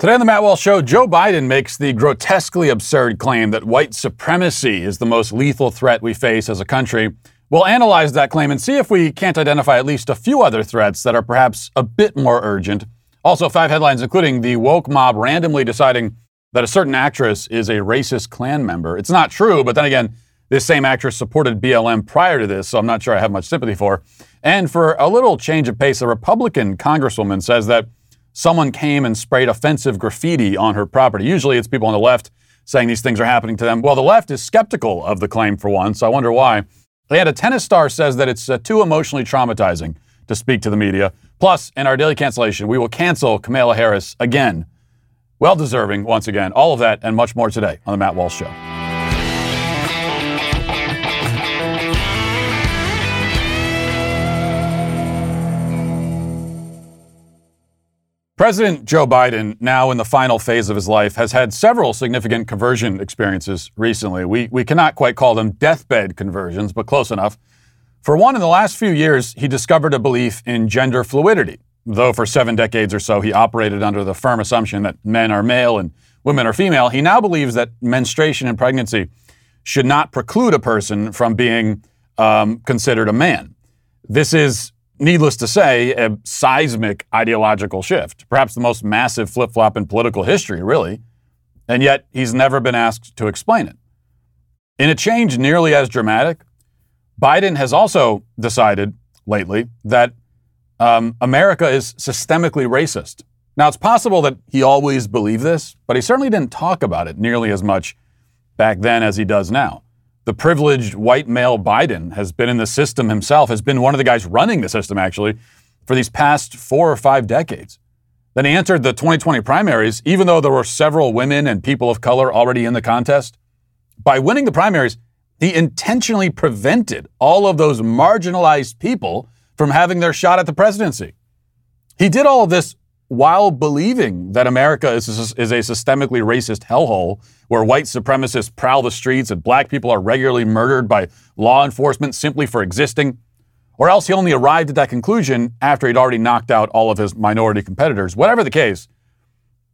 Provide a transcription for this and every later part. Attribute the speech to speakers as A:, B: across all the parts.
A: Today on the Matt Walsh Show, Joe Biden makes the grotesquely absurd claim that white supremacy is the most lethal threat we face as a country. We'll analyze that claim and see if we can't identify at least a few other threats that are perhaps a bit more urgent. Also, five headlines, including the woke mob randomly deciding that a certain actress is a racist Klan member. It's not true, but then again, this same actress supported BLM prior to this, so I'm not sure I have much sympathy for. And for a little change of pace, a Republican congresswoman says that someone came and sprayed offensive graffiti on her property. Usually it's people on the left saying these things are happening to them. Well, the left is skeptical of the claim for once. so I wonder why. And a tennis star says that it's uh, too emotionally traumatizing to speak to the media. Plus, in our daily cancellation, we will cancel Kamala Harris again. Well deserving, once again. All of that and much more today on The Matt Walsh Show. President Joe Biden, now in the final phase of his life, has had several significant conversion experiences recently. We, we cannot quite call them deathbed conversions, but close enough. For one, in the last few years, he discovered a belief in gender fluidity, though for seven decades or so he operated under the firm assumption that men are male and women are female. He now believes that menstruation and pregnancy should not preclude a person from being um, considered a man. This is needless to say, a seismic ideological shift, perhaps the most massive flip flop in political history, really. And yet, he's never been asked to explain it. In a change nearly as dramatic, Biden has also decided lately that um, America is systemically racist. Now, it's possible that he always believed this, but he certainly didn't talk about it nearly as much back then as he does now the privileged white male Biden has been in the system himself, has been one of the guys running the system actually for these past four or five decades. Then he entered the 2020 primaries, even though there were several women and people of color already in the contest. By winning the primaries, he intentionally prevented all of those marginalized people from having their shot at the presidency. He did all of this while believing that America is a, is a systemically racist hellhole where white supremacists prowl the streets and black people are regularly murdered by law enforcement simply for existing, or else he only arrived at that conclusion after he'd already knocked out all of his minority competitors. Whatever the case,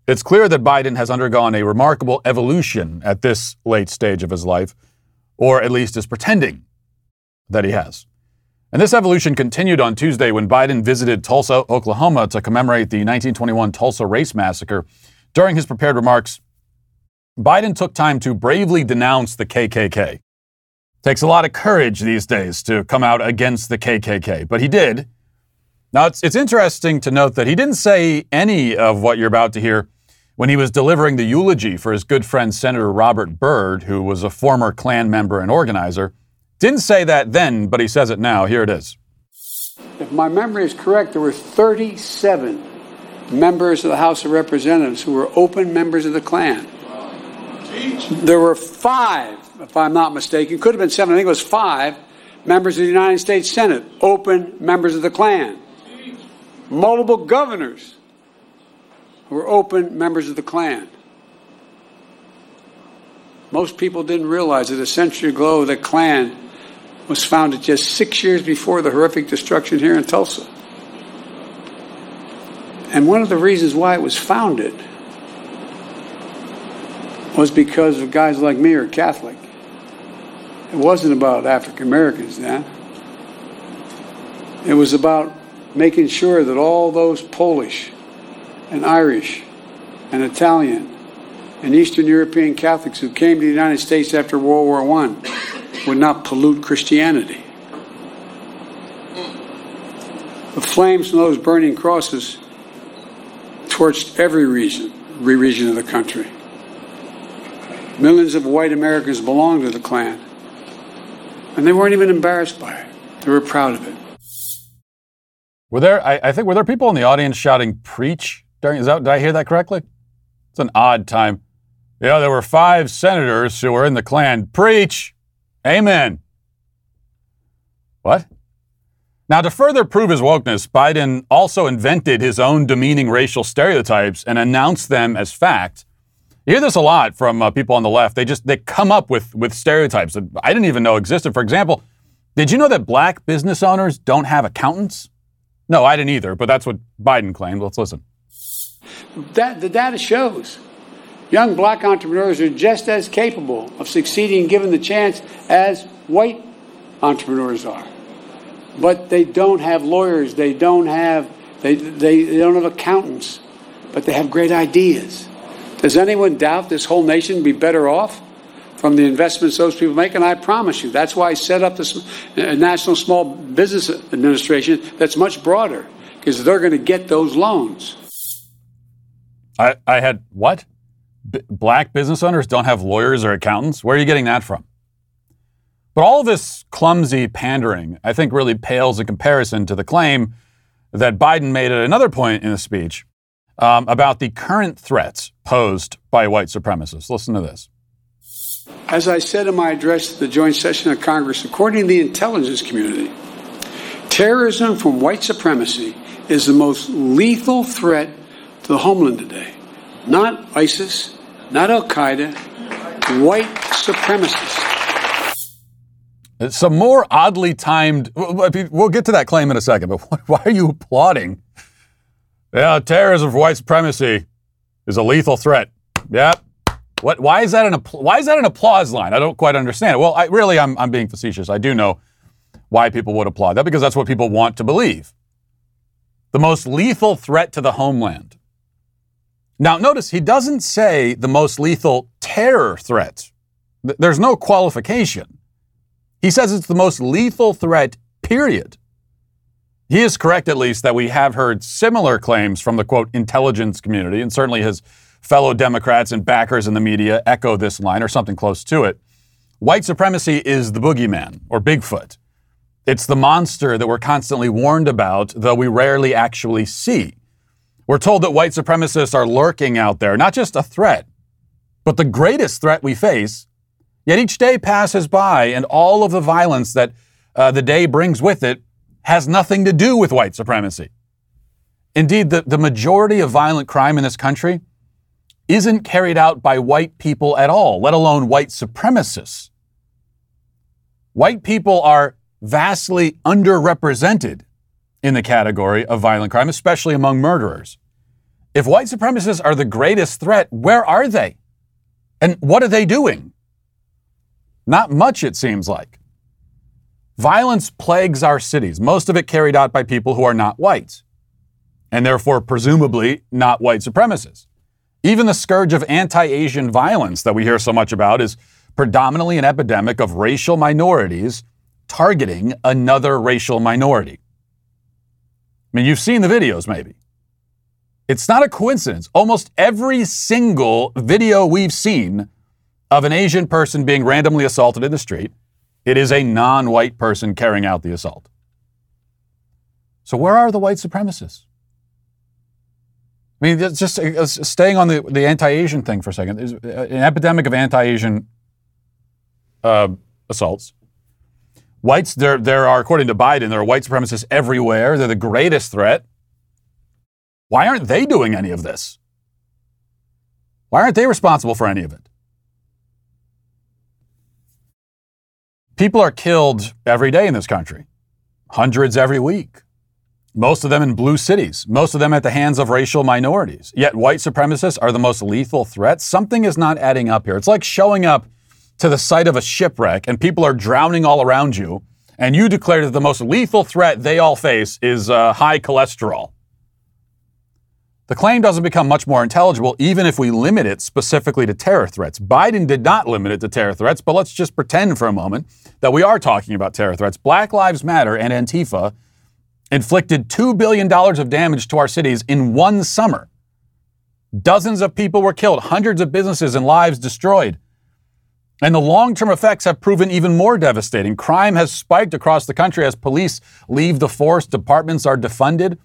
A: it's clear that Biden has undergone a remarkable evolution at this late stage of his life, or at least is pretending that he has. And this evolution continued on Tuesday when Biden visited Tulsa, Oklahoma to commemorate the 1921 Tulsa Race Massacre. During his prepared remarks, Biden took time to bravely denounce the KKK. Takes a lot of courage these days to come out against the KKK, but he did. Now, it's, it's interesting to note that he didn't say any of what you're about to hear when he was delivering the eulogy for his good friend Senator Robert Byrd, who was a former Klan member and organizer. Didn't say that then, but he says it now. Here it is.
B: If my memory is correct, there were 37 members of the House of Representatives who were open members of the Klan. There were five, if I'm not mistaken, could have been seven, I think it was five members of the United States Senate, open members of the Klan. Multiple governors who were open members of the Klan. Most people didn't realize that a century ago the Klan was founded just six years before the horrific destruction here in Tulsa. And one of the reasons why it was founded was because of guys like me are Catholic. It wasn't about African Americans then. It was about making sure that all those Polish and Irish and Italian and Eastern European Catholics who came to the United States after World War I would not pollute Christianity. The flames from those burning crosses torched every region, every region of the country. Millions of white Americans belonged to the Klan, and they weren't even embarrassed by it. They were proud of it.
A: Were there? I, I think were there people in the audience shouting "preach" during? That? Did I hear that correctly? It's an odd time. Yeah, there were five senators who were in the Klan. Preach. Amen. What? Now, to further prove his wokeness, Biden also invented his own demeaning racial stereotypes and announced them as fact. You hear this a lot from uh, people on the left. They just they come up with with stereotypes that I didn't even know existed. For example, did you know that black business owners don't have accountants? No, I didn't either, but that's what Biden claimed. Let's listen.
B: That, the data shows young black entrepreneurs are just as capable of succeeding given the chance as white entrepreneurs are. But they don't have lawyers, they don't have they, they, they don't have accountants, but they have great ideas. Does anyone doubt this whole nation be better off from the investments those people make? And I promise you, that's why I set up this uh, National Small Business Administration that's much broader, because they're going to get those loans.
A: I, I had what? B- black business owners don't have lawyers or accountants? Where are you getting that from? But all this clumsy pandering, I think, really pales in comparison to the claim that Biden made at another point in the speech um, about the current threats posed by white supremacists. Listen to this.
B: As I said in my address to the joint session of Congress, according to the intelligence community, terrorism from white supremacy is the most lethal threat to the homeland today. Not ISIS, not Al Qaeda, white supremacists.
A: Uh, some more oddly timed. We'll get to that claim in a second, but why are you applauding? Yeah, terrorism for white supremacy is a lethal threat. Yep. What? Why is that an why is that an applause line? I don't quite understand it. Well, I really I'm I'm being facetious. I do know why people would applaud that because that's what people want to believe. The most lethal threat to the homeland. Now, notice he doesn't say the most lethal terror threat. There's no qualification. He says it's the most lethal threat, period. He is correct, at least, that we have heard similar claims from the quote intelligence community, and certainly his fellow Democrats and backers in the media echo this line or something close to it. White supremacy is the boogeyman or Bigfoot. It's the monster that we're constantly warned about, though we rarely actually see. We're told that white supremacists are lurking out there, not just a threat, but the greatest threat we face Yet each day passes by, and all of the violence that uh, the day brings with it has nothing to do with white supremacy. Indeed, the, the majority of violent crime in this country isn't carried out by white people at all, let alone white supremacists. White people are vastly underrepresented in the category of violent crime, especially among murderers. If white supremacists are the greatest threat, where are they? And what are they doing? Not much, it seems like. Violence plagues our cities, most of it carried out by people who are not white, and therefore, presumably, not white supremacists. Even the scourge of anti Asian violence that we hear so much about is predominantly an epidemic of racial minorities targeting another racial minority. I mean, you've seen the videos, maybe. It's not a coincidence. Almost every single video we've seen of an Asian person being randomly assaulted in the street, it is a non white person carrying out the assault. So, where are the white supremacists? I mean, just uh, staying on the, the anti Asian thing for a second. There's uh, an epidemic of anti Asian uh, assaults. Whites, there, there are, according to Biden, there are white supremacists everywhere. They're the greatest threat. Why aren't they doing any of this? Why aren't they responsible for any of it? People are killed every day in this country, hundreds every week. Most of them in blue cities, most of them at the hands of racial minorities. Yet white supremacists are the most lethal threat. Something is not adding up here. It's like showing up to the site of a shipwreck and people are drowning all around you, and you declare that the most lethal threat they all face is uh, high cholesterol. The claim doesn't become much more intelligible even if we limit it specifically to terror threats. Biden did not limit it to terror threats, but let's just pretend for a moment that we are talking about terror threats. Black Lives Matter and Antifa inflicted $2 billion of damage to our cities in one summer. Dozens of people were killed, hundreds of businesses and lives destroyed. And the long term effects have proven even more devastating. Crime has spiked across the country as police leave the force, departments are defunded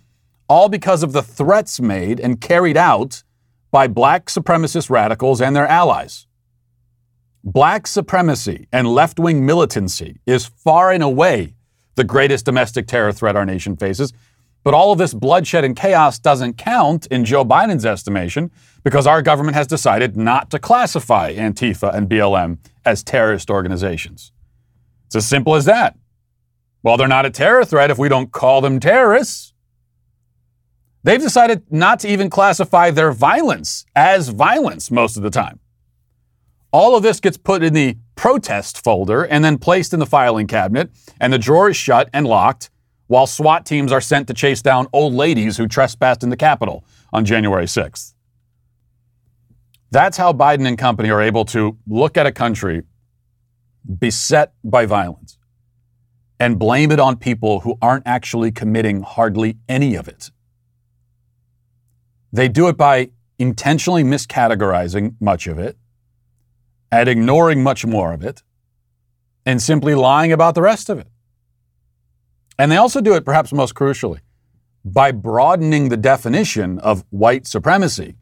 A: all because of the threats made and carried out by black supremacist radicals and their allies. Black supremacy and left wing militancy is far and away the greatest domestic terror threat our nation faces. But all of this bloodshed and chaos doesn't count in Joe Biden's estimation because our government has decided not to classify Antifa and BLM as terrorist organizations. It's as simple as that. Well, they're not a terror threat if we don't call them terrorists. They've decided not to even classify their violence as violence most of the time. All of this gets put in the protest folder and then placed in the filing cabinet, and the drawer is shut and locked while SWAT teams are sent to chase down old ladies who trespassed in the Capitol on January 6th. That's how Biden and company are able to look at a country beset by violence and blame it on people who aren't actually committing hardly any of it. They do it by intentionally miscategorizing much of it and ignoring much more of it and simply lying about the rest of it. And they also do it, perhaps most crucially, by broadening the definition of white supremacy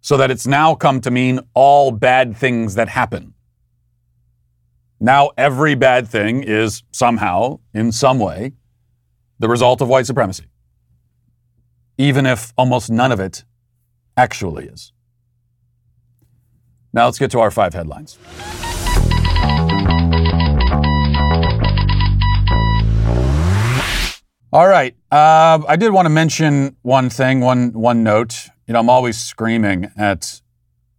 A: so that it's now come to mean all bad things that happen. Now, every bad thing is somehow, in some way, the result of white supremacy even if almost none of it actually is. Now let's get to our five headlines. All right. Uh, I did want to mention one thing, one one note. You know, I'm always screaming at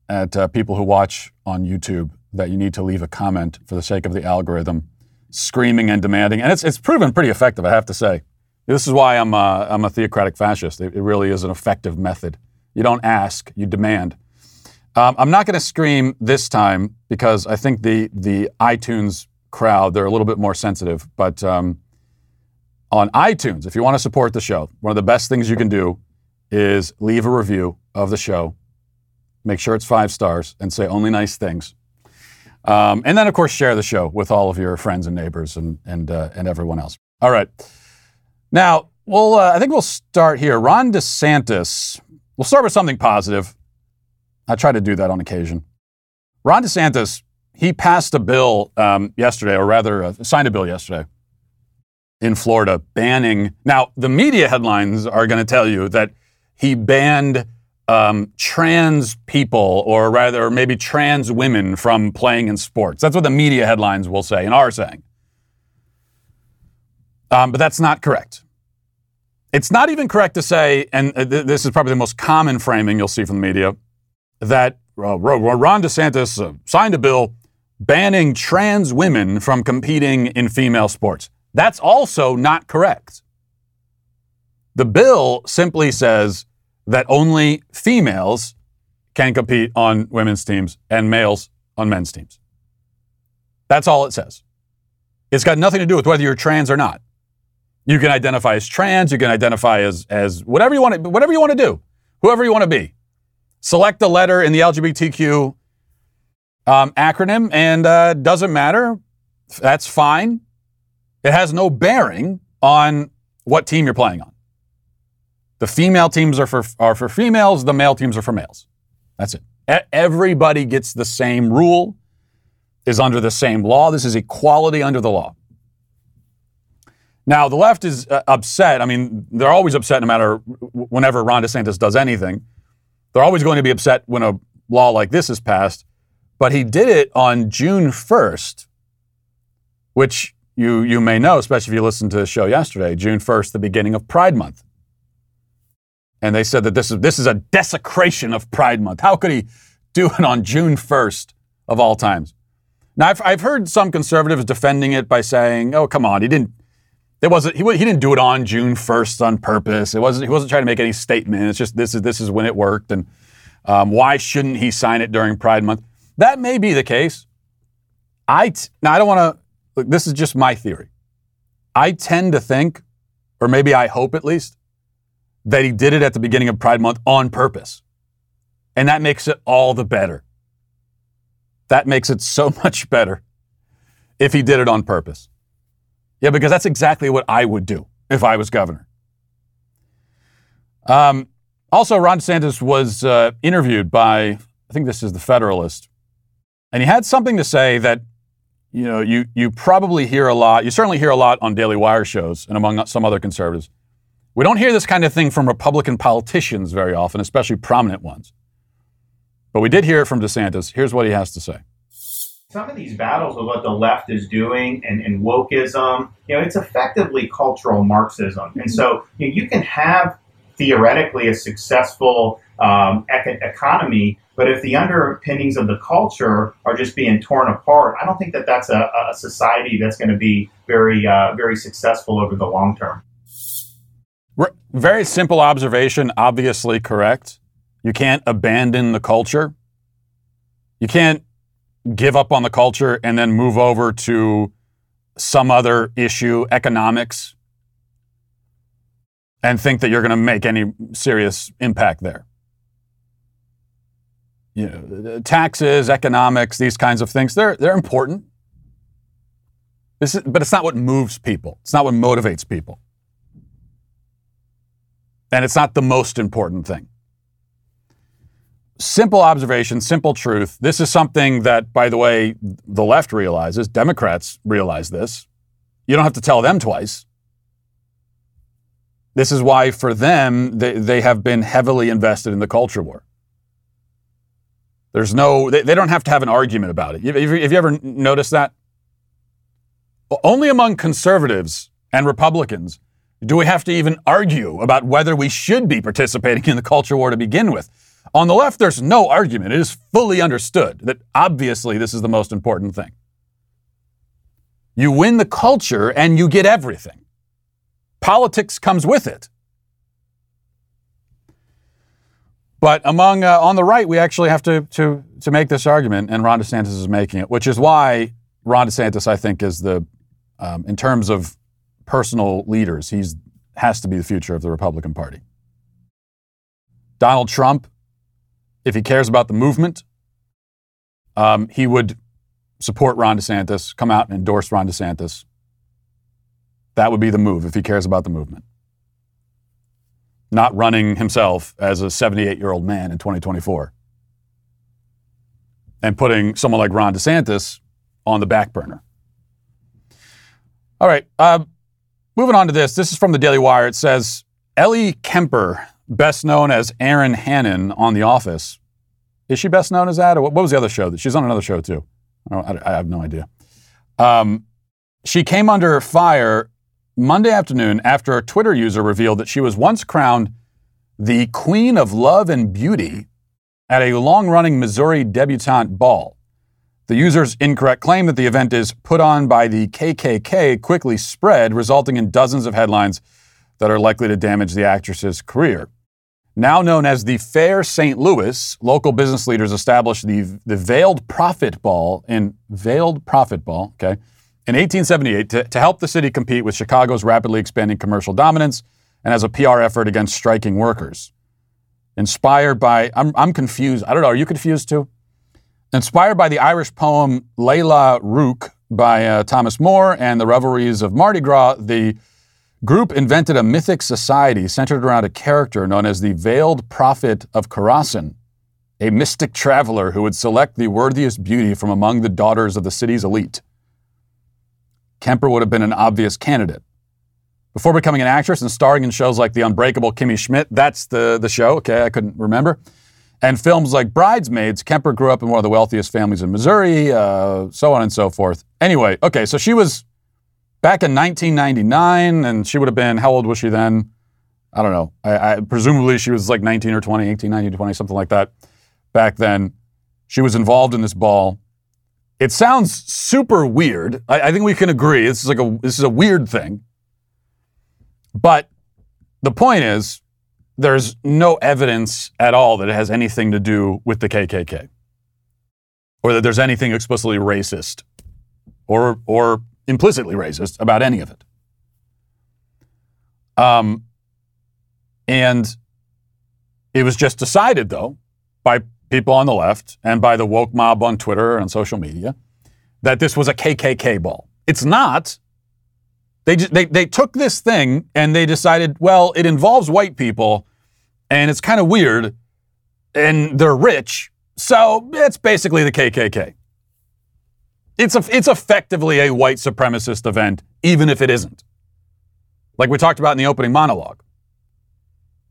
A: at uh, people who watch on YouTube that you need to leave a comment for the sake of the algorithm, screaming and demanding, and it's it's proven pretty effective, I have to say. This is why I'm a, I'm a theocratic fascist. It, it really is an effective method. You don't ask, you demand. Um, I'm not going to scream this time because I think the the iTunes crowd they're a little bit more sensitive. But um, on iTunes, if you want to support the show, one of the best things you can do is leave a review of the show. Make sure it's five stars and say only nice things. Um, and then, of course, share the show with all of your friends and neighbors and and uh, and everyone else. All right. Now, well, uh, I think we'll start here. Ron DeSantis, we'll start with something positive. I try to do that on occasion. Ron DeSantis, he passed a bill um, yesterday, or rather, uh, signed a bill yesterday in Florida banning. Now, the media headlines are going to tell you that he banned um, trans people, or rather, maybe trans women from playing in sports. That's what the media headlines will say and are saying. Um, but that's not correct. It's not even correct to say, and uh, this is probably the most common framing you'll see from the media, that uh, Ron DeSantis uh, signed a bill banning trans women from competing in female sports. That's also not correct. The bill simply says that only females can compete on women's teams and males on men's teams. That's all it says. It's got nothing to do with whether you're trans or not. You can identify as trans. You can identify as as whatever you want to whatever you want to do, whoever you want to be. Select a letter in the LGBTQ um, acronym, and uh, doesn't matter. That's fine. It has no bearing on what team you're playing on. The female teams are for are for females. The male teams are for males. That's it. Everybody gets the same rule. Is under the same law. This is equality under the law. Now, the left is uh, upset. I mean, they're always upset no matter whenever Ron DeSantis does anything. They're always going to be upset when a law like this is passed. But he did it on June 1st, which you, you may know, especially if you listened to the show yesterday. June 1st, the beginning of Pride Month. And they said that this is, this is a desecration of Pride Month. How could he do it on June 1st of all times? Now, I've, I've heard some conservatives defending it by saying, oh, come on, he didn't it wasn't he, he didn't do it on June 1st on purpose. It wasn't he wasn't trying to make any statement. It's just this is this is when it worked, and um, why shouldn't he sign it during Pride Month? That may be the case. I t- now I don't want to. Look, this is just my theory. I tend to think, or maybe I hope at least, that he did it at the beginning of Pride Month on purpose, and that makes it all the better. That makes it so much better if he did it on purpose. Yeah, because that's exactly what I would do if I was governor. Um, also, Ron DeSantis was uh, interviewed by, I think this is the Federalist, and he had something to say that, you know, you, you probably hear a lot, you certainly hear a lot on Daily Wire shows and among some other conservatives. We don't hear this kind of thing from Republican politicians very often, especially prominent ones. But we did hear it from DeSantis. Here's what he has to say
C: some of these battles with what the left is doing and, and wokeism, you know, it's effectively cultural Marxism. And so you, know, you can have theoretically a successful um, ec- economy. But if the underpinnings of the culture are just being torn apart, I don't think that that's a, a society that's going to be very, uh, very successful over the long term.
A: Very simple observation, obviously correct. You can't abandon the culture. You can't give up on the culture and then move over to some other issue, economics, and think that you're going to make any serious impact there. You know, taxes, economics, these kinds of things, they're, they're important. This is, but it's not what moves people. It's not what motivates people. And it's not the most important thing. Simple observation, simple truth. This is something that, by the way, the left realizes. Democrats realize this. You don't have to tell them twice. This is why, for them, they, they have been heavily invested in the culture war. There's no, they, they don't have to have an argument about it. Have, have you ever noticed that? Only among conservatives and Republicans do we have to even argue about whether we should be participating in the culture war to begin with. On the left, there's no argument. It is fully understood that obviously this is the most important thing. You win the culture and you get everything. Politics comes with it. But among uh, on the right, we actually have to, to to make this argument, and Ron DeSantis is making it, which is why Ron DeSantis, I think, is the um, in terms of personal leaders, he's has to be the future of the Republican Party. Donald Trump, if he cares about the movement, um, he would support Ron DeSantis, come out and endorse Ron DeSantis. That would be the move if he cares about the movement. Not running himself as a 78 year old man in 2024 and putting someone like Ron DeSantis on the back burner. All right, uh, moving on to this. This is from the Daily Wire. It says Ellie Kemper, best known as Erin Hannon on The Office. Is she best known as that? Or what was the other show? She's on another show too. I, I have no idea. Um, she came under fire Monday afternoon after a Twitter user revealed that she was once crowned the Queen of Love and Beauty at a long running Missouri debutante ball. The user's incorrect claim that the event is put on by the KKK quickly spread, resulting in dozens of headlines that are likely to damage the actress's career. Now known as the Fair St. Louis, local business leaders established the, the Veiled Prophet Ball in Veiled Prophet Ball, okay, in 1878 to, to help the city compete with Chicago's rapidly expanding commercial dominance and as a PR effort against striking workers. Inspired by, I'm, I'm confused. I don't know, are you confused too? Inspired by the Irish poem Lalla Rookh by uh, Thomas Moore and the revelries of Mardi Gras, the group invented a mythic society centered around a character known as the Veiled Prophet of Khorasan, a mystic traveler who would select the worthiest beauty from among the daughters of the city's elite. Kemper would have been an obvious candidate. Before becoming an actress and starring in shows like The Unbreakable Kimmy Schmidt, that's the, the show, okay, I couldn't remember, and films like Bridesmaids, Kemper grew up in one of the wealthiest families in Missouri, uh, so on and so forth. Anyway, okay, so she was back in 1999, and she would have been, how old was she then? I don't know. I, I, presumably she was like 19 or 20, 18, 19, 20, something like that back then. She was involved in this ball. It sounds super weird. I, I think we can agree. This is like a this is a weird thing. But the point is, there's no evidence at all that it has anything to do with the KKK, or that there's anything explicitly racist, or or implicitly racist about any of it. Um, and it was just decided, though, by people on the left and by the woke mob on Twitter and social media that this was a KKK ball. It's not. They, they, they took this thing and they decided, well, it involves white people and it's kind of weird and they're rich, so it's basically the KKK. It's, a, it's effectively a white supremacist event, even if it isn't. Like we talked about in the opening monologue.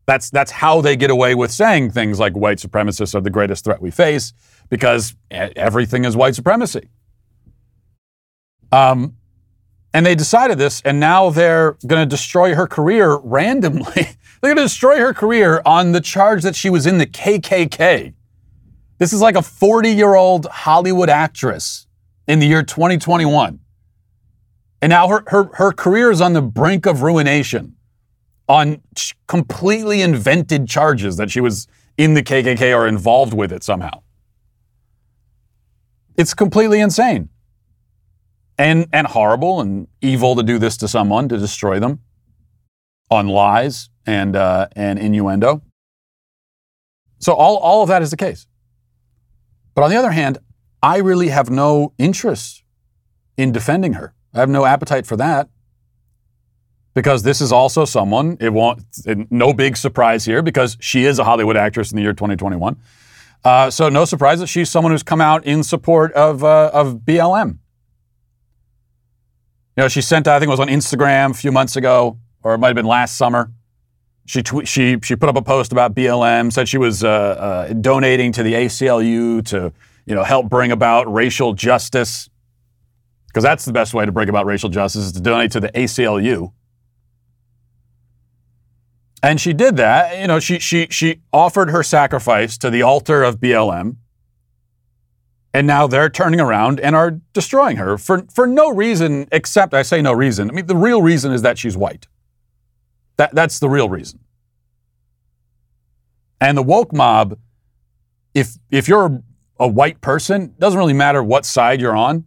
A: That's, that's how they get away with saying things like white supremacists are the greatest threat we face, because everything is white supremacy. Um, And they decided this, and now they're going to destroy her career randomly. they're going to destroy her career on the charge that she was in the KKK. This is like a 40 year old Hollywood actress in the year 2021. And now her, her, her career is on the brink of ruination on completely invented charges that she was in the KKK or involved with it somehow. It's completely insane and, and horrible and evil to do this to someone, to destroy them on lies and, uh, and innuendo. So, all, all of that is the case. But on the other hand, I really have no interest in defending her. I have no appetite for that because this is also someone, it won't, no big surprise here because she is a Hollywood actress in the year 2021. Uh, so no surprise that she's someone who's come out in support of, uh, of BLM. You know, she sent, I think it was on Instagram a few months ago, or it might have been last summer. She, tw- she, she put up a post about BLM, said she was uh, uh, donating to the ACLU to you know, help bring about racial justice. Because that's the best way to bring about racial justice is to donate to the ACLU. And she did that. You know, she, she, she offered her sacrifice to the altar of BLM. And now they're turning around and are destroying her for, for no reason except, I say no reason. I mean, the real reason is that she's white. That, that's the real reason. And the woke mob, if, if you're a white person, doesn't really matter what side you're on.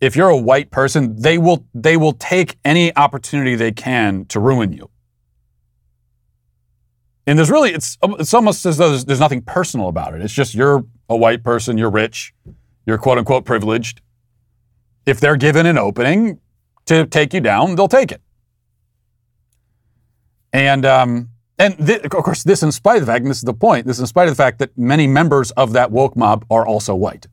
A: If you're a white person, they will, they will take any opportunity they can to ruin you. And there's really, it's, it's almost as though there's, there's nothing personal about it. It's just you're a white person, you're rich, you're quote unquote privileged. If they're given an opening to take you down, they'll take it. And, um, and th- of course, this in spite of the fact, and this is the point, this in spite of the fact that many members of that woke mob are also white.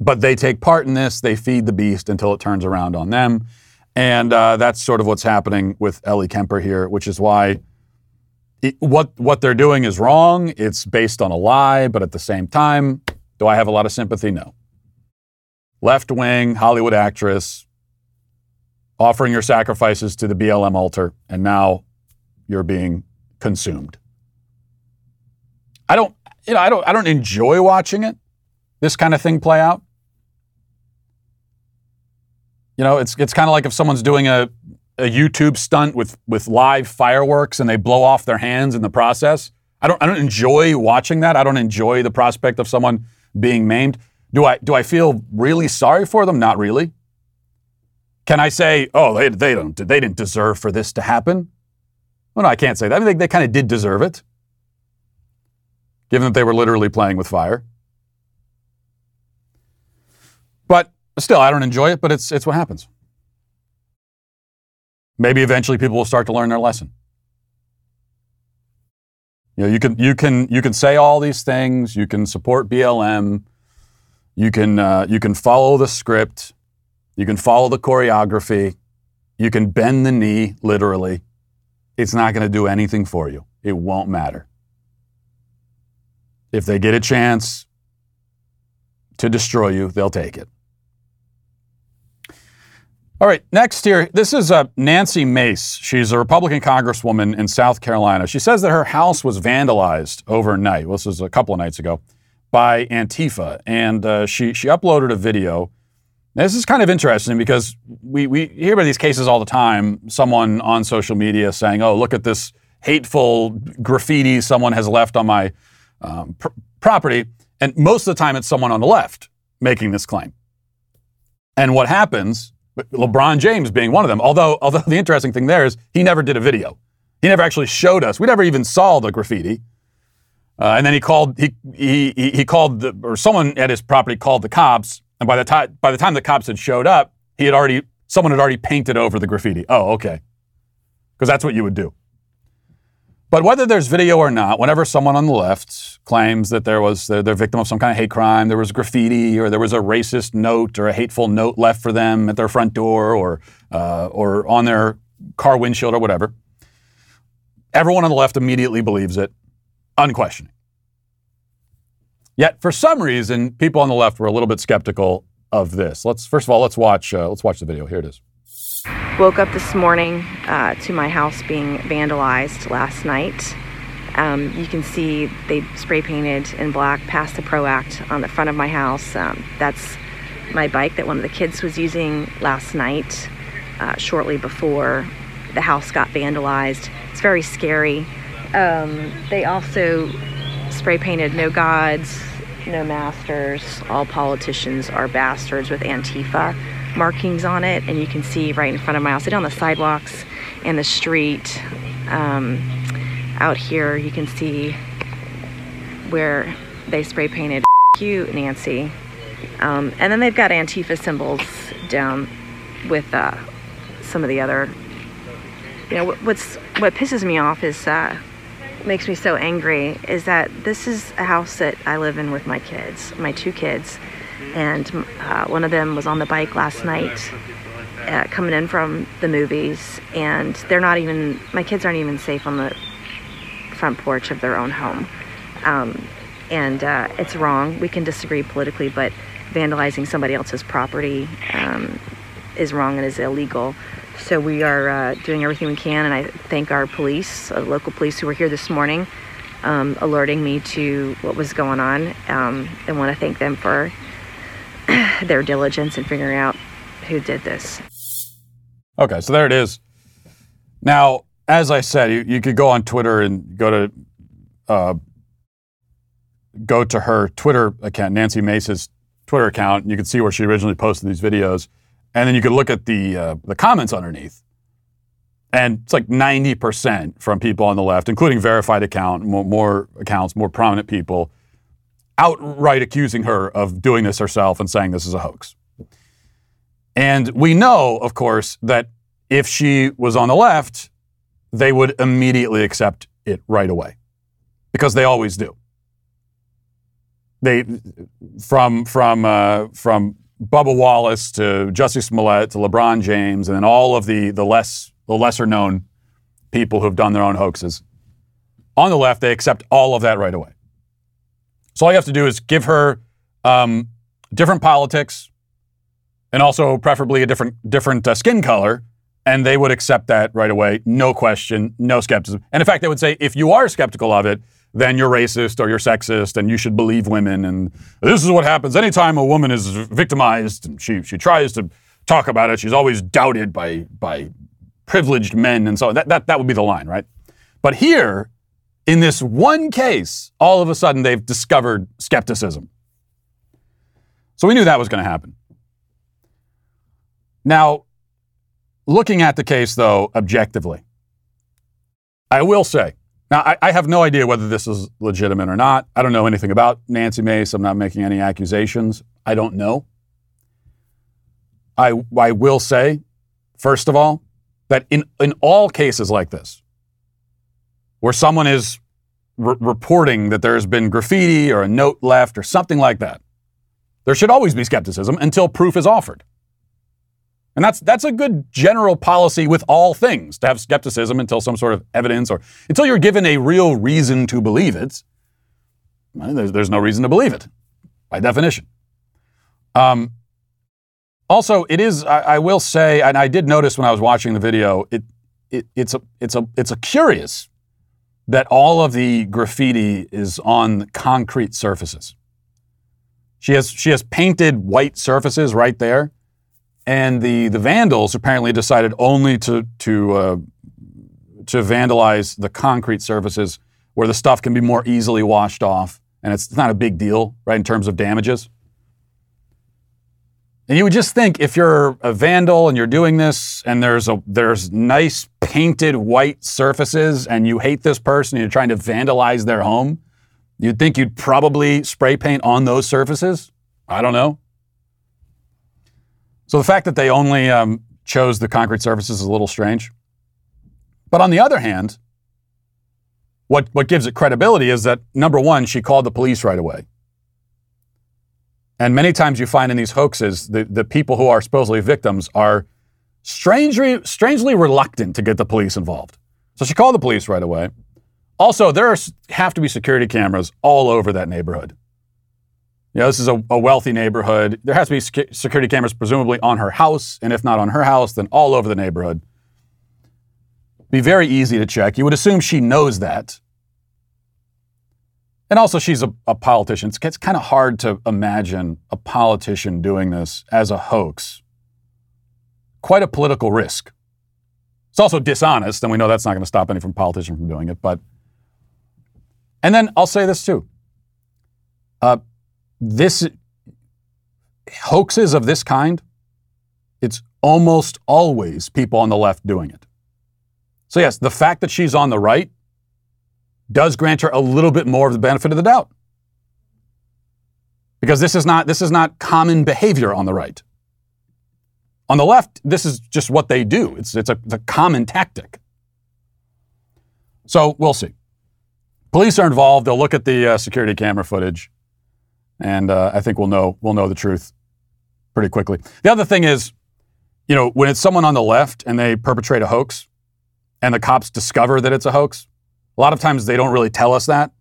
A: But they take part in this, they feed the beast until it turns around on them. And uh, that's sort of what's happening with Ellie Kemper here, which is why what what they're doing is wrong. It's based on a lie, but at the same time, do I have a lot of sympathy? No. Left wing Hollywood actress offering your sacrifices to the BLM altar, and now you're being consumed. I don't, you know, I don't, I don't enjoy watching it. This kind of thing play out. You know, it's it's kind of like if someone's doing a a YouTube stunt with with live fireworks and they blow off their hands in the process. I don't I don't enjoy watching that. I don't enjoy the prospect of someone being maimed. Do I do I feel really sorry for them? Not really. Can I say, oh, they, they don't they didn't deserve for this to happen? Well, no, I can't say that. I mean, they, they kind of did deserve it, given that they were literally playing with fire. But still, I don't enjoy it. But it's it's what happens. Maybe eventually people will start to learn their lesson. You know, you can you can you can say all these things. You can support BLM. You can uh, you can follow the script. You can follow the choreography. You can bend the knee literally. It's not going to do anything for you. It won't matter. If they get a chance to destroy you, they'll take it. All right, next here, this is uh, Nancy Mace. She's a Republican congresswoman in South Carolina. She says that her house was vandalized overnight. Well, this was a couple of nights ago by Antifa, and uh, she she uploaded a video. Now, this is kind of interesting because we we hear about these cases all the time. Someone on social media saying, "Oh, look at this hateful graffiti someone has left on my um, pr- property," and most of the time it's someone on the left making this claim. And what happens LeBron James being one of them. Although, although the interesting thing there is he never did a video. He never actually showed us. We never even saw the graffiti. Uh, and then he called he, he he called the or someone at his property called the cops. And by the time by the time the cops had showed up, he had already someone had already painted over the graffiti. Oh, okay, because that's what you would do. But whether there's video or not, whenever someone on the left claims that there was they're, they're victim of some kind of hate crime, there was graffiti or there was a racist note or a hateful note left for them at their front door or uh, or on their car windshield or whatever, everyone on the left immediately believes it, unquestioning. Yet for some reason, people on the left were a little bit skeptical of this. Let's first of all let's watch uh, let's watch the video. Here it is.
D: Woke up this morning uh, to my house being vandalized last night. Um, you can see they spray painted in black past the Pro Act on the front of my house. Um, that's my bike that one of the kids was using last night, uh, shortly before the house got vandalized. It's very scary. Um, they also spray painted no gods, no masters, all politicians are bastards with Antifa markings on it. And you can see right in front of my house, on the sidewalks and the street. Um, out here, you can see where they spray painted you, Nancy. Um, and then they've got Antifa symbols down with uh, some of the other. You know, what's what pisses me off is uh, makes me so angry is that this is a house that I live in with my kids, my two kids, and uh, one of them was on the bike last night. Uh, coming in from the movies, and they're not even, my kids aren't even safe on the front porch of their own home. Um, and uh, it's wrong. We can disagree politically, but vandalizing somebody else's property um, is wrong and is illegal. So we are uh, doing everything we can, and I thank our police, uh, local police who were here this morning, um, alerting me to what was going on, um, and want to thank them for their diligence in figuring out who did this.
A: Okay, so there it is. Now, as I said, you, you could go on Twitter and go to uh, go to her Twitter account, Nancy Mace's Twitter account, and you can see where she originally posted these videos. And then you could look at the uh, the comments underneath, and it's like ninety percent from people on the left, including verified account, more, more accounts, more prominent people, outright accusing her of doing this herself and saying this is a hoax. And we know, of course, that if she was on the left, they would immediately accept it right away because they always do they from from uh, from Bubba Wallace to Jussie Smollett to LeBron James, and then all of the the less the lesser known people who've done their own hoaxes. On the left, they accept all of that right away. So all you have to do is give her um, different politics, and also preferably a different different uh, skin color, and they would accept that right away, no question, no skepticism. And in fact, they would say if you are skeptical of it, then you're racist or you're sexist and you should believe women. And this is what happens anytime a woman is victimized and she, she tries to talk about it, she's always doubted by, by privileged men and so on. That, that, that would be the line, right? But here, in this one case, all of a sudden they've discovered skepticism. So we knew that was going to happen. Now, looking at the case, though, objectively, I will say now, I, I, have no idea whether this is legitimate or not. I don't know anything about Nancy Mace. I'm not making any accusations. I don't know. I, I will say, first of all, that in, in all cases like this, where someone is re- reporting that there's been graffiti or a note left or something like that, there should always be skepticism until proof is offered. And that's that's a good general policy with all things to have skepticism until some sort of evidence or until you're given a real reason to believe it. There's, there's no reason to believe it by definition. Um, also, it is I, I, will say, and I did notice when I was watching the video, it, it it's a it's a it's a curious that all of the graffiti is on concrete surfaces. She has she has painted white surfaces right there and the the vandals apparently decided only to to uh, to vandalize the concrete surfaces where the stuff can be more easily washed off, and it's not a big deal, right, in terms of damages. And you would just think if you're a vandal and you're doing this, and there's a there's nice painted white surfaces, and you hate this person, and you're trying to vandalize their home, you'd think you'd probably spray paint on those surfaces. I don't know. So the fact that they only um, chose the concrete surfaces is a little strange. But on the other hand, what, what gives it credibility is that number one, she called the police right away. And many times you find in these hoaxes, the, the people who are supposedly victims are strangely, strangely reluctant to get the police involved. So she called the police right away. Also, there are, have to be security cameras all over that neighborhood. You know, this is a, a wealthy neighborhood. There has to be security cameras, presumably on her house, and if not on her house, then all over the neighborhood. Be very easy to check. You would assume she knows that. And also, she's a, a politician. It's, it's kind of hard to imagine a politician doing this as a hoax. Quite a political risk. It's also dishonest, and we know that's not going to stop any from politician from doing it. But, and then I'll say this too. Uh, this hoaxes of this kind, it's almost always people on the left doing it. So yes, the fact that she's on the right does grant her a little bit more of the benefit of the doubt. Because this is not this is not common behavior on the right. On the left, this is just what they do. It's it's a, it's a common tactic. So we'll see. Police are involved. They'll look at the uh, security camera footage and uh, I think we'll know we'll know the truth pretty quickly. The other thing is, you know, when it's someone on the left and they perpetrate a hoax, and the cops discover that it's a hoax, a lot of times they don't really tell us that.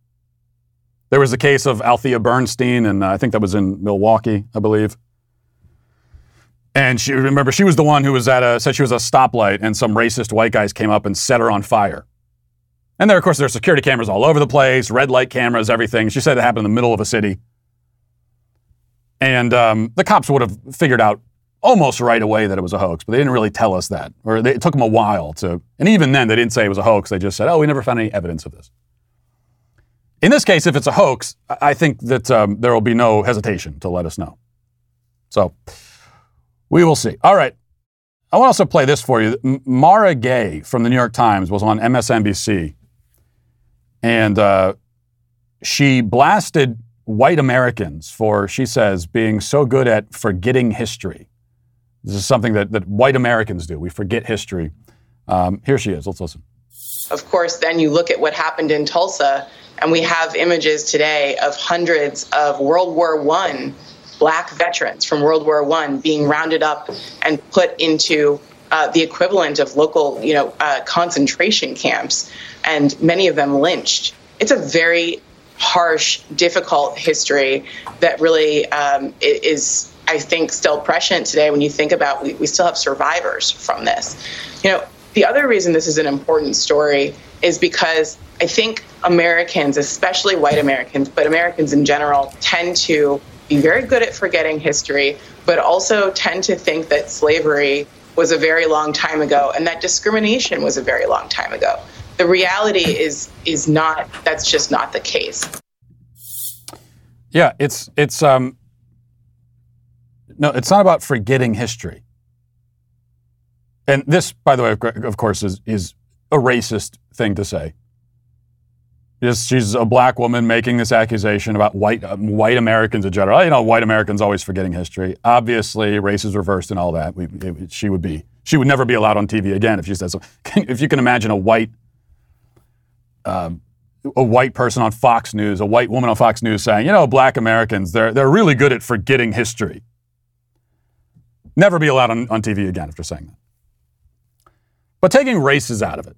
A: There was a case of Althea Bernstein, and uh, I think that was in Milwaukee, I believe. And she remember she was the one who was at a said she was a stoplight, and some racist white guys came up and set her on fire. And there, of course, there are security cameras all over the place, red light cameras, everything. She said it happened in the middle of a city. And um, the cops would have figured out almost right away that it was a hoax, but they didn't really tell us that. Or they, it took them a while to, and even then they didn't say it was a hoax. They just said, oh, we never found any evidence of this. In this case, if it's a hoax, I think that um, there will be no hesitation to let us know. So we will see. All right. I want to also play this for you. Mara Gay from the New York Times was on MSNBC, and uh, she blasted white Americans for, she says, being so good at forgetting history. This is something that, that white Americans do. We forget history. Um, here she is. Let's listen.
E: Of course, then you look at what happened in Tulsa, and we have images today of hundreds of World War I black veterans from World War I being rounded up and put into uh, the equivalent of local, you know, uh, concentration camps, and many of them lynched. It's a very harsh, difficult history that really um, is, I think, still prescient today when you think about we, we still have survivors from this. You know, the other reason this is an important story is because I think Americans, especially white Americans, but Americans in general, tend to be very good at forgetting history, but also tend to think that slavery was a very long time ago and that discrimination was a very long time ago the reality is is not that's just not the case.
A: Yeah, it's it's um no, it's not about forgetting history. And this, by the way, of course, is is a racist thing to say. She's a black woman making this accusation about white uh, white Americans in general. You know, white Americans always forgetting history. Obviously, race is reversed and all that. We, it, she would be she would never be allowed on TV again if she says so. If you can imagine a white um, a white person on Fox News, a white woman on Fox News saying, you know, black Americans, they're, they're really good at forgetting history. Never be allowed on, on TV again after saying that. But taking races out of it.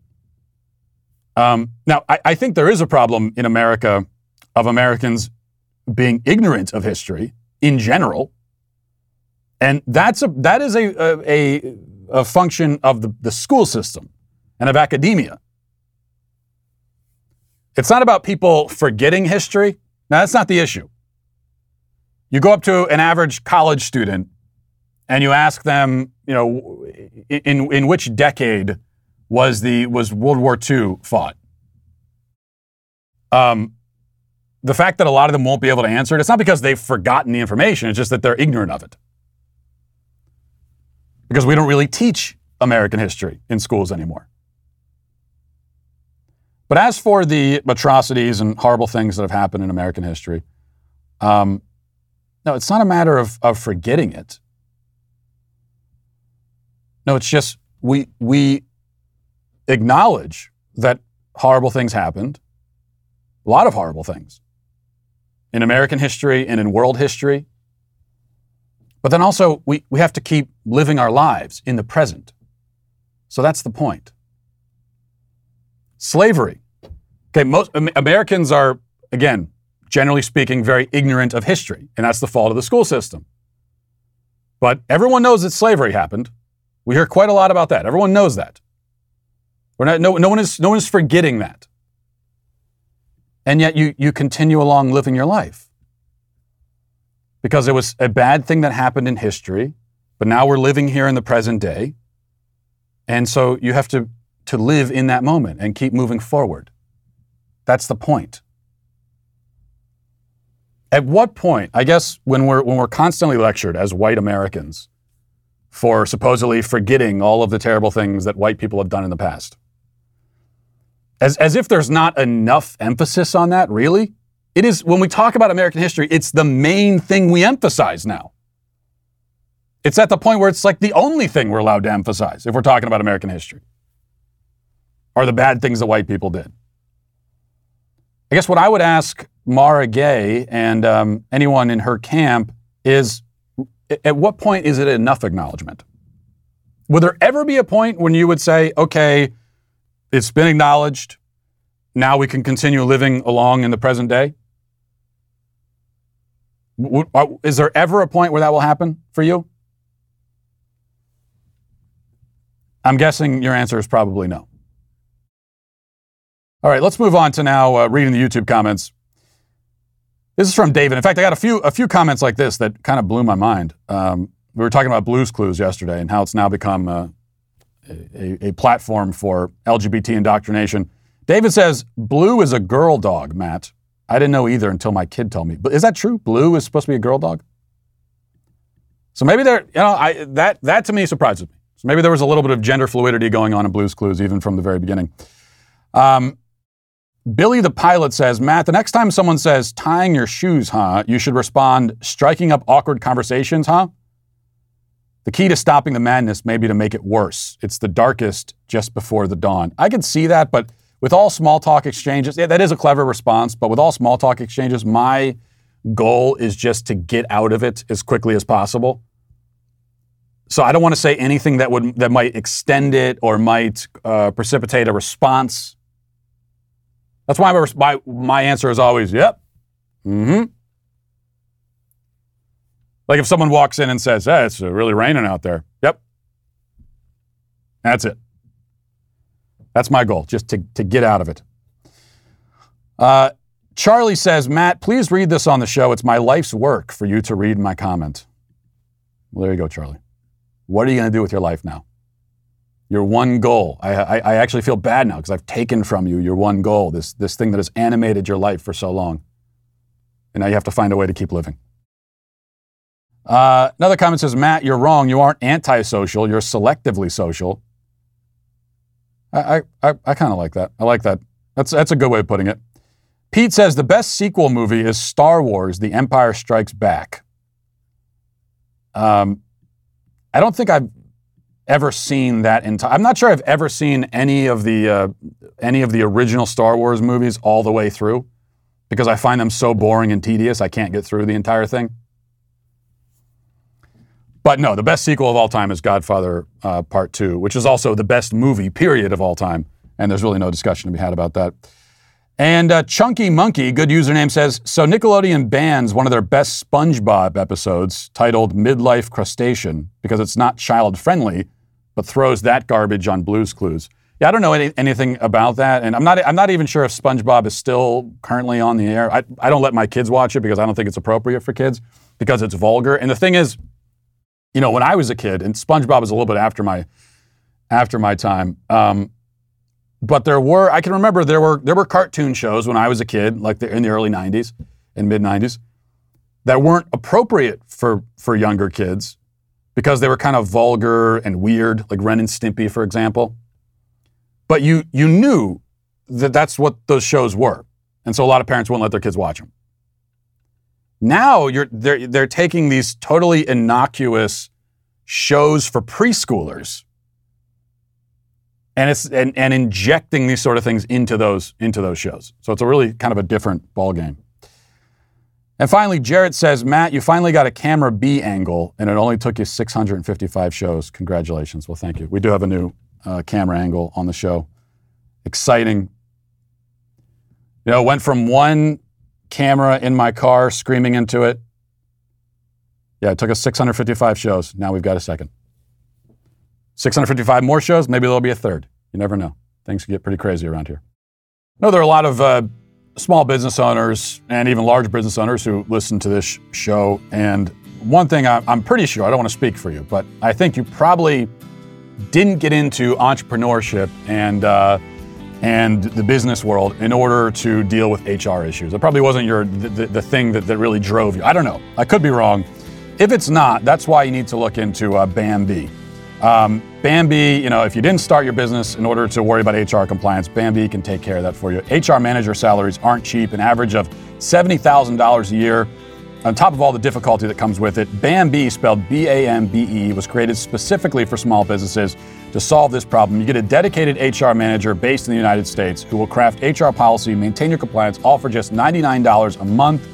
A: Um, now, I, I think there is a problem in America of Americans being ignorant of history in general. And that's a, that is a, a, a function of the, the school system and of academia. It's not about people forgetting history. Now, that's not the issue. You go up to an average college student and you ask them, you know, in, in which decade was, the, was World War II fought? Um, the fact that a lot of them won't be able to answer it, it's not because they've forgotten the information, it's just that they're ignorant of it. Because we don't really teach American history in schools anymore. But as for the atrocities and horrible things that have happened in American history, um, no, it's not a matter of, of forgetting it. No, it's just we, we acknowledge that horrible things happened, a lot of horrible things in American history and in world history. But then also, we, we have to keep living our lives in the present. So that's the point. Slavery Okay, most Americans are again generally speaking, very ignorant of history, and that's the fault of the school system. But everyone knows that slavery happened. We hear quite a lot about that. Everyone knows that. We're not, no, no, one is, no one is forgetting that. And yet you, you continue along living your life. Because it was a bad thing that happened in history, but now we're living here in the present day. And so you have to, to live in that moment and keep moving forward. That's the point. At what point, I guess, when we're, when we're constantly lectured as white Americans for supposedly forgetting all of the terrible things that white people have done in the past, as, as if there's not enough emphasis on that, really. It is, when we talk about American history, it's the main thing we emphasize now. It's at the point where it's like the only thing we're allowed to emphasize if we're talking about American history are the bad things that white people did. I guess what I would ask Mara Gay and um, anyone in her camp is at what point is it enough acknowledgement? Would there ever be a point when you would say, okay, it's been acknowledged, now we can continue living along in the present day? Uh, is there ever a point where that will happen for you? I'm guessing your answer is probably no. All right, let's move on to now uh, reading the YouTube comments. This is from David. In fact, I got a few a few comments like this that kind of blew my mind. Um, we were talking about Blues Clues yesterday and how it's now become uh, a, a, platform for LGBT indoctrination. David says Blue is a girl dog. Matt, I didn't know either until my kid told me. But is that true? Blue is supposed to be a girl dog. So maybe there, you know, I, that that to me surprises me. So maybe there was a little bit of gender fluidity going on in Blues Clues even from the very beginning. Um, Billy the pilot says, Matt, the next time someone says tying your shoes, huh, you should respond, striking up awkward conversations, huh? The key to stopping the madness may be to make it worse. It's the darkest just before the dawn. I can see that, but with all small talk exchanges, yeah, that is a clever response, but with all small talk exchanges, my goal is just to get out of it as quickly as possible. So I don't want to say anything that would that might extend it or might uh, precipitate a response that's why my, my answer is always, yep. Mm-hmm. Like if someone walks in and says, hey, it's really raining out there. Yep. That's it. That's my goal, just to, to get out of it. Uh, Charlie says, Matt, please read this on the show. It's my life's work for you to read my comment. Well, there you go, Charlie. What are you going to do with your life now? Your one goal. I, I, I actually feel bad now because I've taken from you your one goal, this, this thing that has animated your life for so long. And now you have to find a way to keep living. Uh, another comment says, Matt, you're wrong. You aren't antisocial. You're selectively social. I, I, I, kind of like that. I like that. That's, that's a good way of putting it. Pete says the best sequel movie is Star Wars The Empire Strikes Back. Um, I don't think I've ever seen that entire. I'm not sure I've ever seen any of the uh, any of the original Star Wars movies all the way through because I find them so boring and tedious. I can't get through the entire thing. But no, the best sequel of all time is Godfather uh, Part Two, which is also the best movie period of all time, and there's really no discussion to be had about that. And uh, Chunky Monkey, good username, says So Nickelodeon bans one of their best SpongeBob episodes titled Midlife Crustacean because it's not child friendly, but throws that garbage on Blues Clues. Yeah, I don't know any, anything about that, and I'm not. I'm not even sure if SpongeBob is still currently on the air. I, I don't let my kids watch it because I don't think it's appropriate for kids because it's vulgar. And the thing is, you know, when I was a kid, and SpongeBob was a little bit after my after my time. Um, but there were I can remember there were there were cartoon shows when I was a kid, like the, in the early '90s and mid '90s, that weren't appropriate for for younger kids because they were kind of vulgar and weird, like Ren and Stimpy, for example. But you you knew that that's what those shows were, and so a lot of parents wouldn't let their kids watch them. Now you're they're they're taking these totally innocuous shows for preschoolers and it's and, and injecting these sort of things into those into those shows. So it's a really kind of a different ball game. And finally, Jarrett says, Matt, you finally got a camera B angle, and it only took you 655 shows. Congratulations. Well, thank you. We do have a new uh, camera angle on the show. Exciting. You know, went from one camera in my car screaming into it. Yeah, it took us 655 shows. Now we've got a second. 655 more shows, maybe there'll be a third. You never know. Things get pretty crazy around here. No, there are a lot of uh, small business owners and even large business owners who listen to this show. And one thing I'm pretty sure, I don't want to speak for you, but I think you probably didn't get into entrepreneurship and uh, and the business world in order to deal with HR issues. It probably wasn't your the, the, thing that, that really drove you. I don't know. I could be wrong. If it's not, that's why you need to look into uh, Bambee. Um, Bambee, you know, if you didn't start your business in order to worry about HR compliance, Bambee can take care of that for you. HR manager salaries aren't cheap, an average of $70,000 a year. On top of all the difficulty that comes with it, Bambee, spelled B A M B E, was created specifically for small businesses to solve this problem. You get a dedicated HR manager based in the United States who will craft HR policy, maintain your compliance, all for just $99 a month,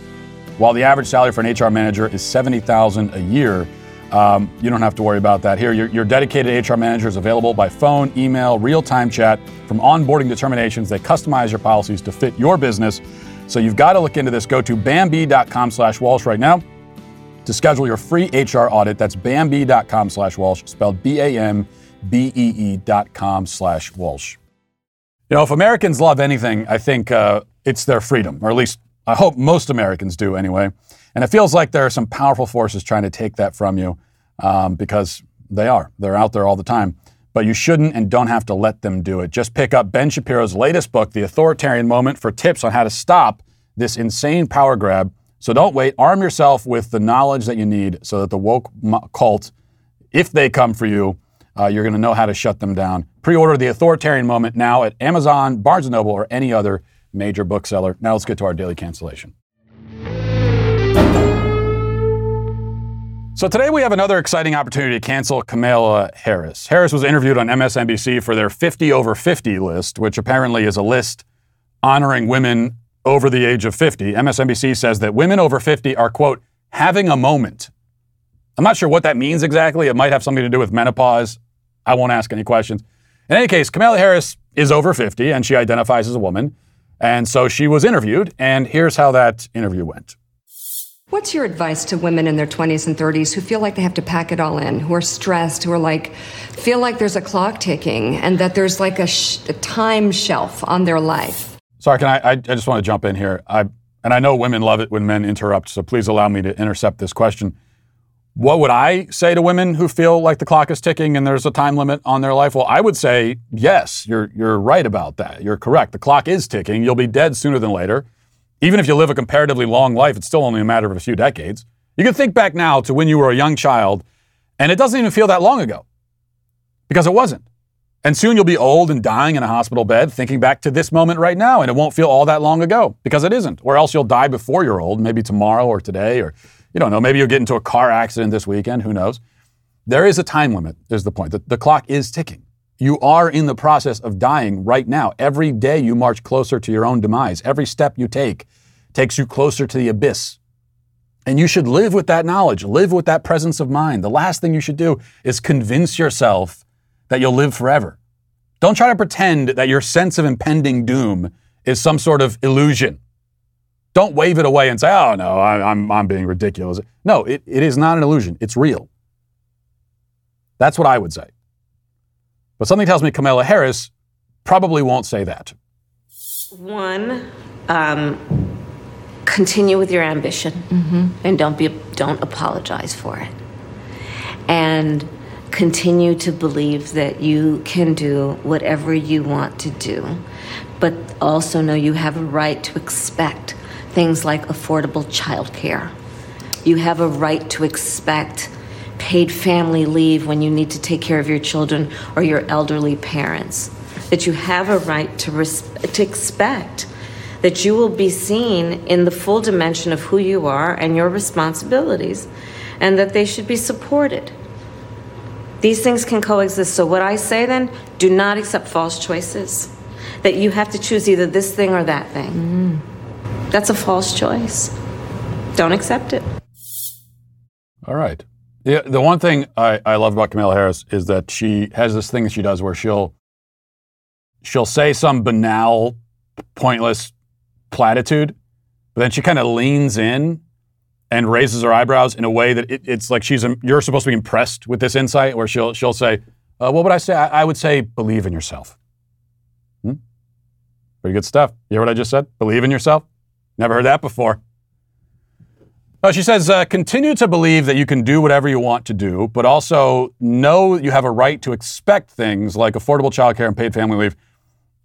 A: while the average salary for an HR manager is $70,000 a year. Um, you don't have to worry about that here. Your, your, dedicated HR manager is available by phone, email, real time chat. From onboarding determinations, they customize your policies to fit your business. So you've got to look into this. Go to bambee.com slash Walsh right now to schedule your free HR audit. That's bambee.com slash Walsh, spelled B A M B E E dot com slash Walsh. You know, if Americans love anything, I think uh, it's their freedom, or at least I hope most Americans do anyway. And it feels like there are some powerful forces trying to take that from you um, because they are. They're out there all the time. But you shouldn't and don't have to let them do it. Just pick up Ben Shapiro's latest book, The Authoritarian Moment, for tips on how to stop this insane power grab. So don't wait. Arm yourself with the knowledge that you need so that the woke cult, if they come for you, uh, you're going to know how to shut them down. Pre order The Authoritarian Moment now at Amazon, Barnes & Noble, or any other major bookseller. Now let's get to our daily cancellation. So today we have another exciting opportunity to cancel Kamala Harris. Harris was interviewed on MSNBC for their 50 over 50 list, which apparently is a list honoring women over the age of 50. MSNBC says that women over 50 are, quote, having a moment. I'm not sure what that means exactly. It might have something to do with menopause. I won't ask any questions. In any case, Kamala Harris is over 50 and she identifies as a woman. And so she was interviewed, and here's how that interview went.
F: What's your advice to women in their 20s and 30s who feel like they have to pack it all in, who are stressed, who are like, feel like there's a clock ticking and that there's like a, sh- a time shelf on their life?
A: Sorry, can I, I, I just want to jump in here. I, and I know women love it when men interrupt, so please allow me to intercept this question. What would I say to women who feel like the clock is ticking and there's a time limit on their life? Well, I would say, yes, you're, you're right about that. You're correct. The clock is ticking. You'll be dead sooner than later. Even if you live a comparatively long life, it's still only a matter of a few decades. You can think back now to when you were a young child, and it doesn't even feel that long ago because it wasn't. And soon you'll be old and dying in a hospital bed, thinking back to this moment right now, and it won't feel all that long ago because it isn't. Or else you'll die before you're old, maybe tomorrow or today, or you don't know, maybe you'll get into a car accident this weekend, who knows. There is a time limit, is the point. The, the clock is ticking. You are in the process of dying right now. Every day you march closer to your own demise. Every step you take takes you closer to the abyss. And you should live with that knowledge, live with that presence of mind. The last thing you should do is convince yourself that you'll live forever. Don't try to pretend that your sense of impending doom is some sort of illusion. Don't wave it away and say, oh, no, I, am I'm, I'm being ridiculous. No, it, it is not an illusion. It's real. That's what I would say. But something tells me Kamala Harris probably won't say that.
G: One, um, continue with your ambition mm-hmm. and don't be don't apologize for it. And continue to believe that you can do whatever you want to do, but also know you have a right to expect things like affordable childcare. You have a right to expect paid family leave when you need to take care of your children or your elderly parents. That you have a right to, res- to expect that you will be seen in the full dimension of who you are and your responsibilities, and that they should be supported. These things can coexist. So, what I say then, do not accept false choices. That you have to choose either this thing or that thing. Mm. That's a false choice. Don't accept it.
A: All right. Yeah, the one thing I, I love about Kamala Harris is that she has this thing that she does where she'll she'll say some banal, pointless platitude, But then she kind of leans in and raises her eyebrows in a way that it, it's like she's you're supposed to be impressed with this insight. Where she'll she'll say, uh, "What would I say? I, I, would say believe in yourself." Hmm? Pretty good stuff. You hear what I just said? Believe in yourself. Never heard that before. Oh, she says, uh, continue to believe that you can do whatever you want to do, but also know you have a right to expect things like affordable childcare and paid family leave,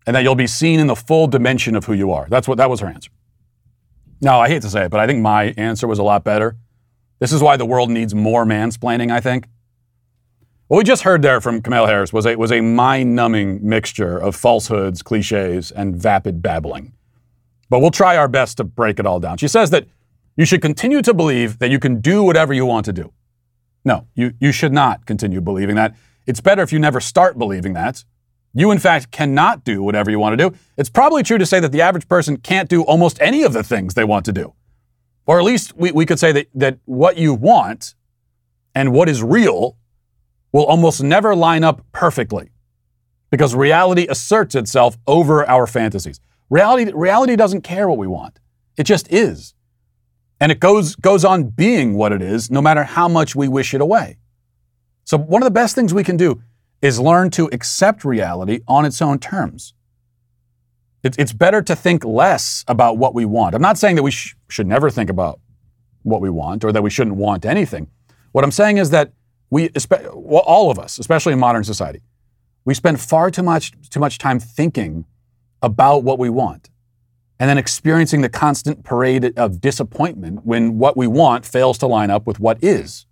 A: and that you'll be seen in the full dimension of who you are. That's what that was her answer. Now, I hate to say it, but I think my answer was a lot better. This is why the world needs more mansplaining, I think. What we just heard there from Kamala Harris was a, was a mind numbing mixture of falsehoods, cliches, and vapid babbling. But we'll try our best to break it all down. She says that you should continue to believe that you can do whatever you want to do. No, you, you should not continue believing that. It's better if you never start believing that. You, in fact, cannot do whatever you want to do. It's probably true to say that the average person can't do almost any of the things they want to do. Or at least we, we could say that, that what you want and what is real will almost never line up perfectly because reality asserts itself over our fantasies. Reality, reality doesn't care what we want, it just is. And it goes, goes on being what it is, no matter how much we wish it away. So, one of the best things we can do is learn to accept reality on its own terms. it's better to think less about what we want. I'm not saying that we sh- should never think about what we want or that we shouldn't want anything. What I'm saying is that we, well, all of us, especially in modern society, we spend far too much, too much time thinking about what we want and then experiencing the constant parade of disappointment when what we want fails to line up with what is.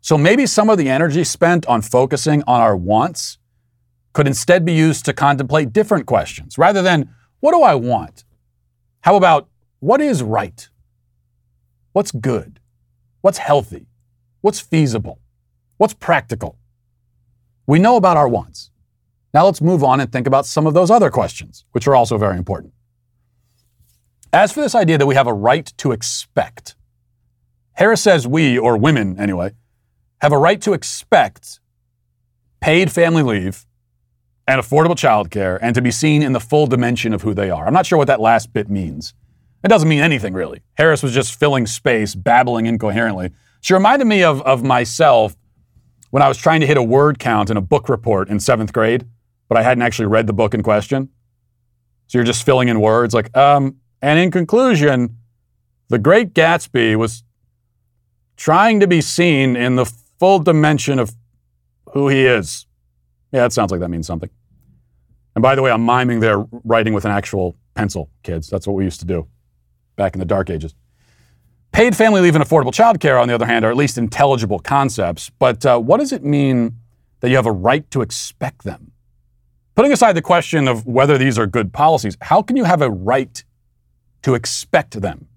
A: So maybe some of the energy spent on focusing on our wants could instead be used to contemplate different questions. Rather than, what do I want? How about, what is right? What's good? What's healthy? What's feasible? What's practical? We know about our wants. Now let's move on and think about some of those other questions, which are also very important. As for this idea that we have a right to expect, Harris says we, or women anyway, have a right to expect paid family leave and affordable childcare and to be seen in the full dimension of who they are. I'm not sure what that last bit means. It doesn't mean anything really. Harris was just filling space, babbling incoherently. She reminded me of, of myself when I was trying to hit a word count in a book report in seventh grade, but I hadn't actually read the book in question. So you're just filling in words like, um, and in conclusion, the great Gatsby was trying to be seen in the full dimension of who he is. Yeah, it sounds like that means something. And by the way, I'm miming there writing with an actual pencil, kids. That's what we used to do back in the dark ages. Paid family leave and affordable child care, on the other hand, are at least intelligible concepts. But uh, what does it mean that you have a right to expect them? Putting aside the question of whether these are good policies, how can you have a right to expect them?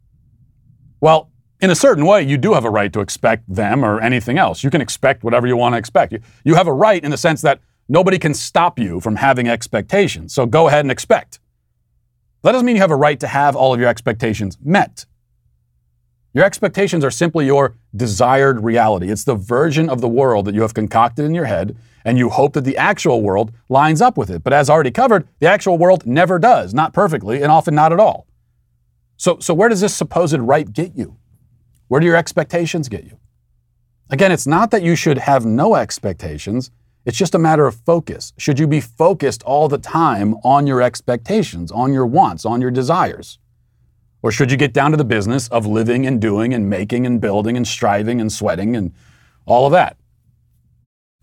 A: Well, in a certain way, you do have a right to expect them or anything else. You can expect whatever you want to expect. You, you have a right in the sense that nobody can stop you from having expectations. So go ahead and expect. That doesn't mean you have a right to have all of your expectations met. Your expectations are simply your desired reality. It's the version of the world that you have concocted in your head, and you hope that the actual world lines up with it. But as already covered, the actual world never does, not perfectly, and often not at all. So, so where does this supposed right get you? Where do your expectations get you? Again, it's not that you should have no expectations. It's just a matter of focus. Should you be focused all the time on your expectations, on your wants, on your desires? Or should you get down to the business of living and doing and making and building and striving and sweating and all of that?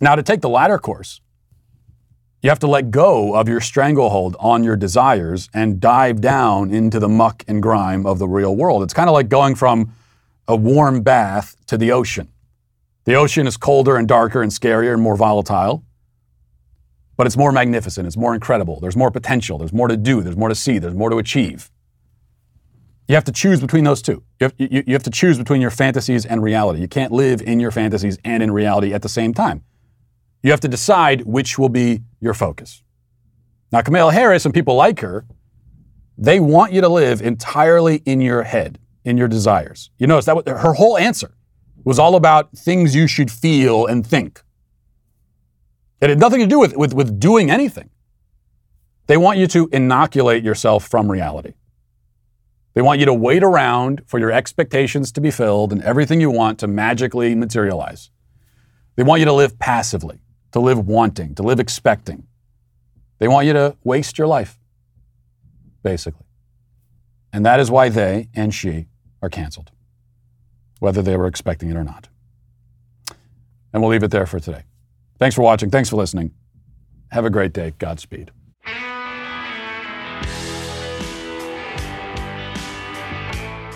A: Now, to take the latter course, you have to let go of your stranglehold on your desires and dive down into the muck and grime of the real world. It's kind of like going from a warm bath to the ocean. The ocean is colder and darker and scarier and more volatile, but it's more magnificent, it's more incredible. There's more potential, there's more to do, there's more to see, there's more to achieve. You have to choose between those two. You have, you, you have to choose between your fantasies and reality. You can't live in your fantasies and in reality at the same time. You have to decide which will be your focus. Now, Kamala Harris and people like her, they want you to live entirely in your head, in your desires. You notice that her whole answer was all about things you should feel and think. It had nothing to do with, with, with doing anything. They want you to inoculate yourself from reality. They want you to wait around for your expectations to be filled and everything you want to magically materialize. They want you to live passively, to live wanting, to live expecting. They want you to waste your life, basically. And that is why they and she are canceled, whether they were expecting it or not. And we'll leave it there for today. Thanks for watching. Thanks for listening. Have a great day. Godspeed.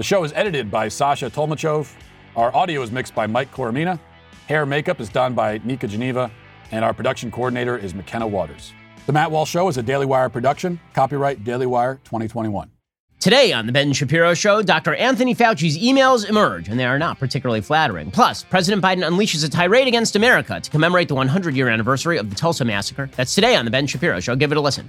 A: The show is edited by Sasha Tolmachov. Our audio is mixed by Mike Coromina. Hair makeup is done by Nika Geneva. And our production coordinator is McKenna Waters. The Matt Walsh Show is a Daily Wire production. Copyright Daily Wire 2021.
H: Today on The Ben Shapiro Show, Dr. Anthony Fauci's emails emerge, and they are not particularly flattering. Plus, President Biden unleashes a tirade against America to commemorate the 100 year anniversary of the Tulsa Massacre. That's today on The Ben Shapiro Show. Give it a listen.